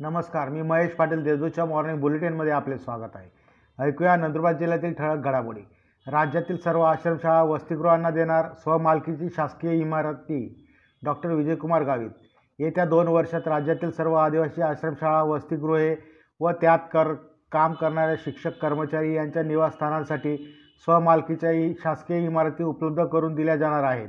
नमस्कार मी महेश पाटील देजूच्या मॉर्निंग बुलेटिनमध्ये आपले स्वागत आहे. ऐकूया नंदुरबार जिल्ह्यातील ठळक घडामोडी. राज्यातील सर्व आश्रमशाळा वसतिगृहांना देणार स्वमालकीची शासकीय इमारती. डॉक्टर विजयकुमार गावित. येत्या दोन वर्षात राज्यातील सर्व आदिवासी आश्रमशाळा वसतिगृहे व त्यात कर काम करणाऱ्या शिक्षक कर्मचारी यांच्या निवासस्थानांसाठी स्वमालकीच्या शासकीय इमारती उपलब्ध करून दिल्या जाणार आहेत.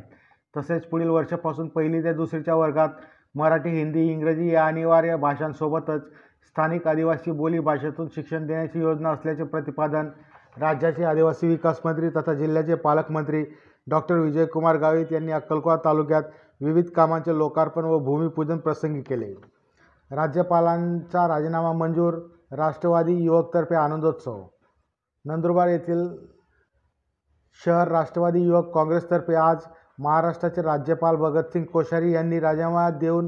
तसेच पुढील वर्षापासून पहिली ते दुसरीच्या वर्गात मराठी हिंदी इंग्रजी या अनिवार्य भाषांसोबतच स्थानिक आदिवासी बोली भाषेतून शिक्षण देण्याची योजना असल्याचे प्रतिपादन राज्याचे आदिवासी विकास मंत्री तथा जिल्ह्याचे पालकमंत्री डॉक्टर विजयकुमार गावित यांनी अक्कलकोवा तालुक्यात विविध कामांचे लोकार्पण व भूमिपूजन प्रसंगी केले. राज्यपालांचा राजीनामा मंजूर राष्ट्रवादी युवकतर्फे आनंदोत्सव. नंदुरबार येथील शहर राष्ट्रवादी युवक काँग्रेसतर्फे आज महाराष्ट्राचे राज्यपाल भगतसिंग कोश्यारी यांनी राजीनामा देऊन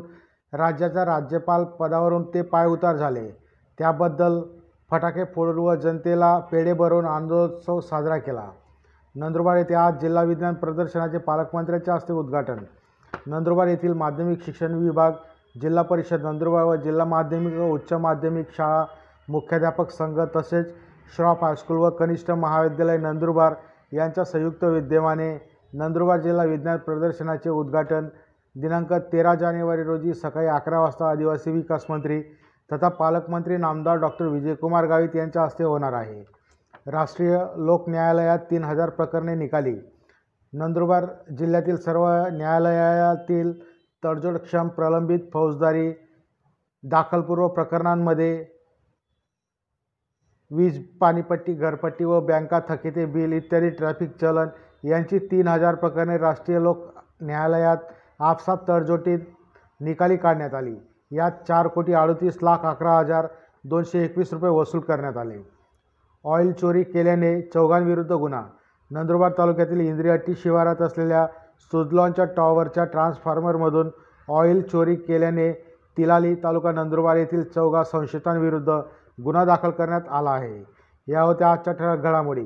राज्याच्या राज्यपाल पदावरून ते पायउतार झाले. त्याबद्दल फटाके फोडून व जनतेला पेढे भरवून आनंदोत्सव साजरा केला. नंदुरबार येथे आज जिल्हा विज्ञान प्रदर्शनाचे पालकमंत्र्यांच्या हस्ते उद्घाटन. नंदुरबार येथील माध्यमिक शिक्षण विभाग जिल्हा परिषद नंदुरबार व जिल्हा माध्यमिक व उच्च माध्यमिक शाळा मुख्याध्यापक संघ तसेच श्रॉफ हायस्कूल व कनिष्ठ महाविद्यालय नंदुरबार यांच्या संयुक्त विद्यमाने नंदुरबार जिल्हा विज्ञान प्रदर्शनाचे उद्घाटन दिनांक तेरा जानेवारी रोजी सकाळी अकरा वाजता आदिवासी विकास मंत्री तथा पालकमंत्री नामदार डॉक्टर विजयकुमार गावित यांच्या हस्ते होणार आहे. राष्ट्रीय लोक न्यायालयात तीन हजार प्रकरणे निकाली. नंदुरबार जिल्ह्यातील सर्व न्यायालयातील तडजोडक्षम प्रलंबित फौजदारी दाखलपूर्व प्रकरणांमध्ये वीज पाणीपट्टी घरपट्टी व बँका थकिते बिल इत्यादी ट्रॅफिक चलन यांची तीन हजार प्रकरणे राष्ट्रीय लोक न्यायालयात आपसात तडजोडीत निकाली काढण्यात आली. यात चार कोटी अडतीस लाख अकरा हजार दोनशे एकवीस रुपये वसूल करण्यात आले. ऑइल चोरी केल्याने चौघांविरुद्ध गुन्हा. नंदुरबार तालुक्यातील इंद्रियाटी शिवारात असलेल्या सुजलॉनच्या टॉवरच्या ट्रान्सफॉर्मरमधून ऑइल चोरी केल्याने तिलाली तालुका नंदुरबार येथील चौघा संशयितांविरुद्ध गुन्हा दाखल करण्यात आला आहे. या होत्या आजच्या ठळक घडामोडी.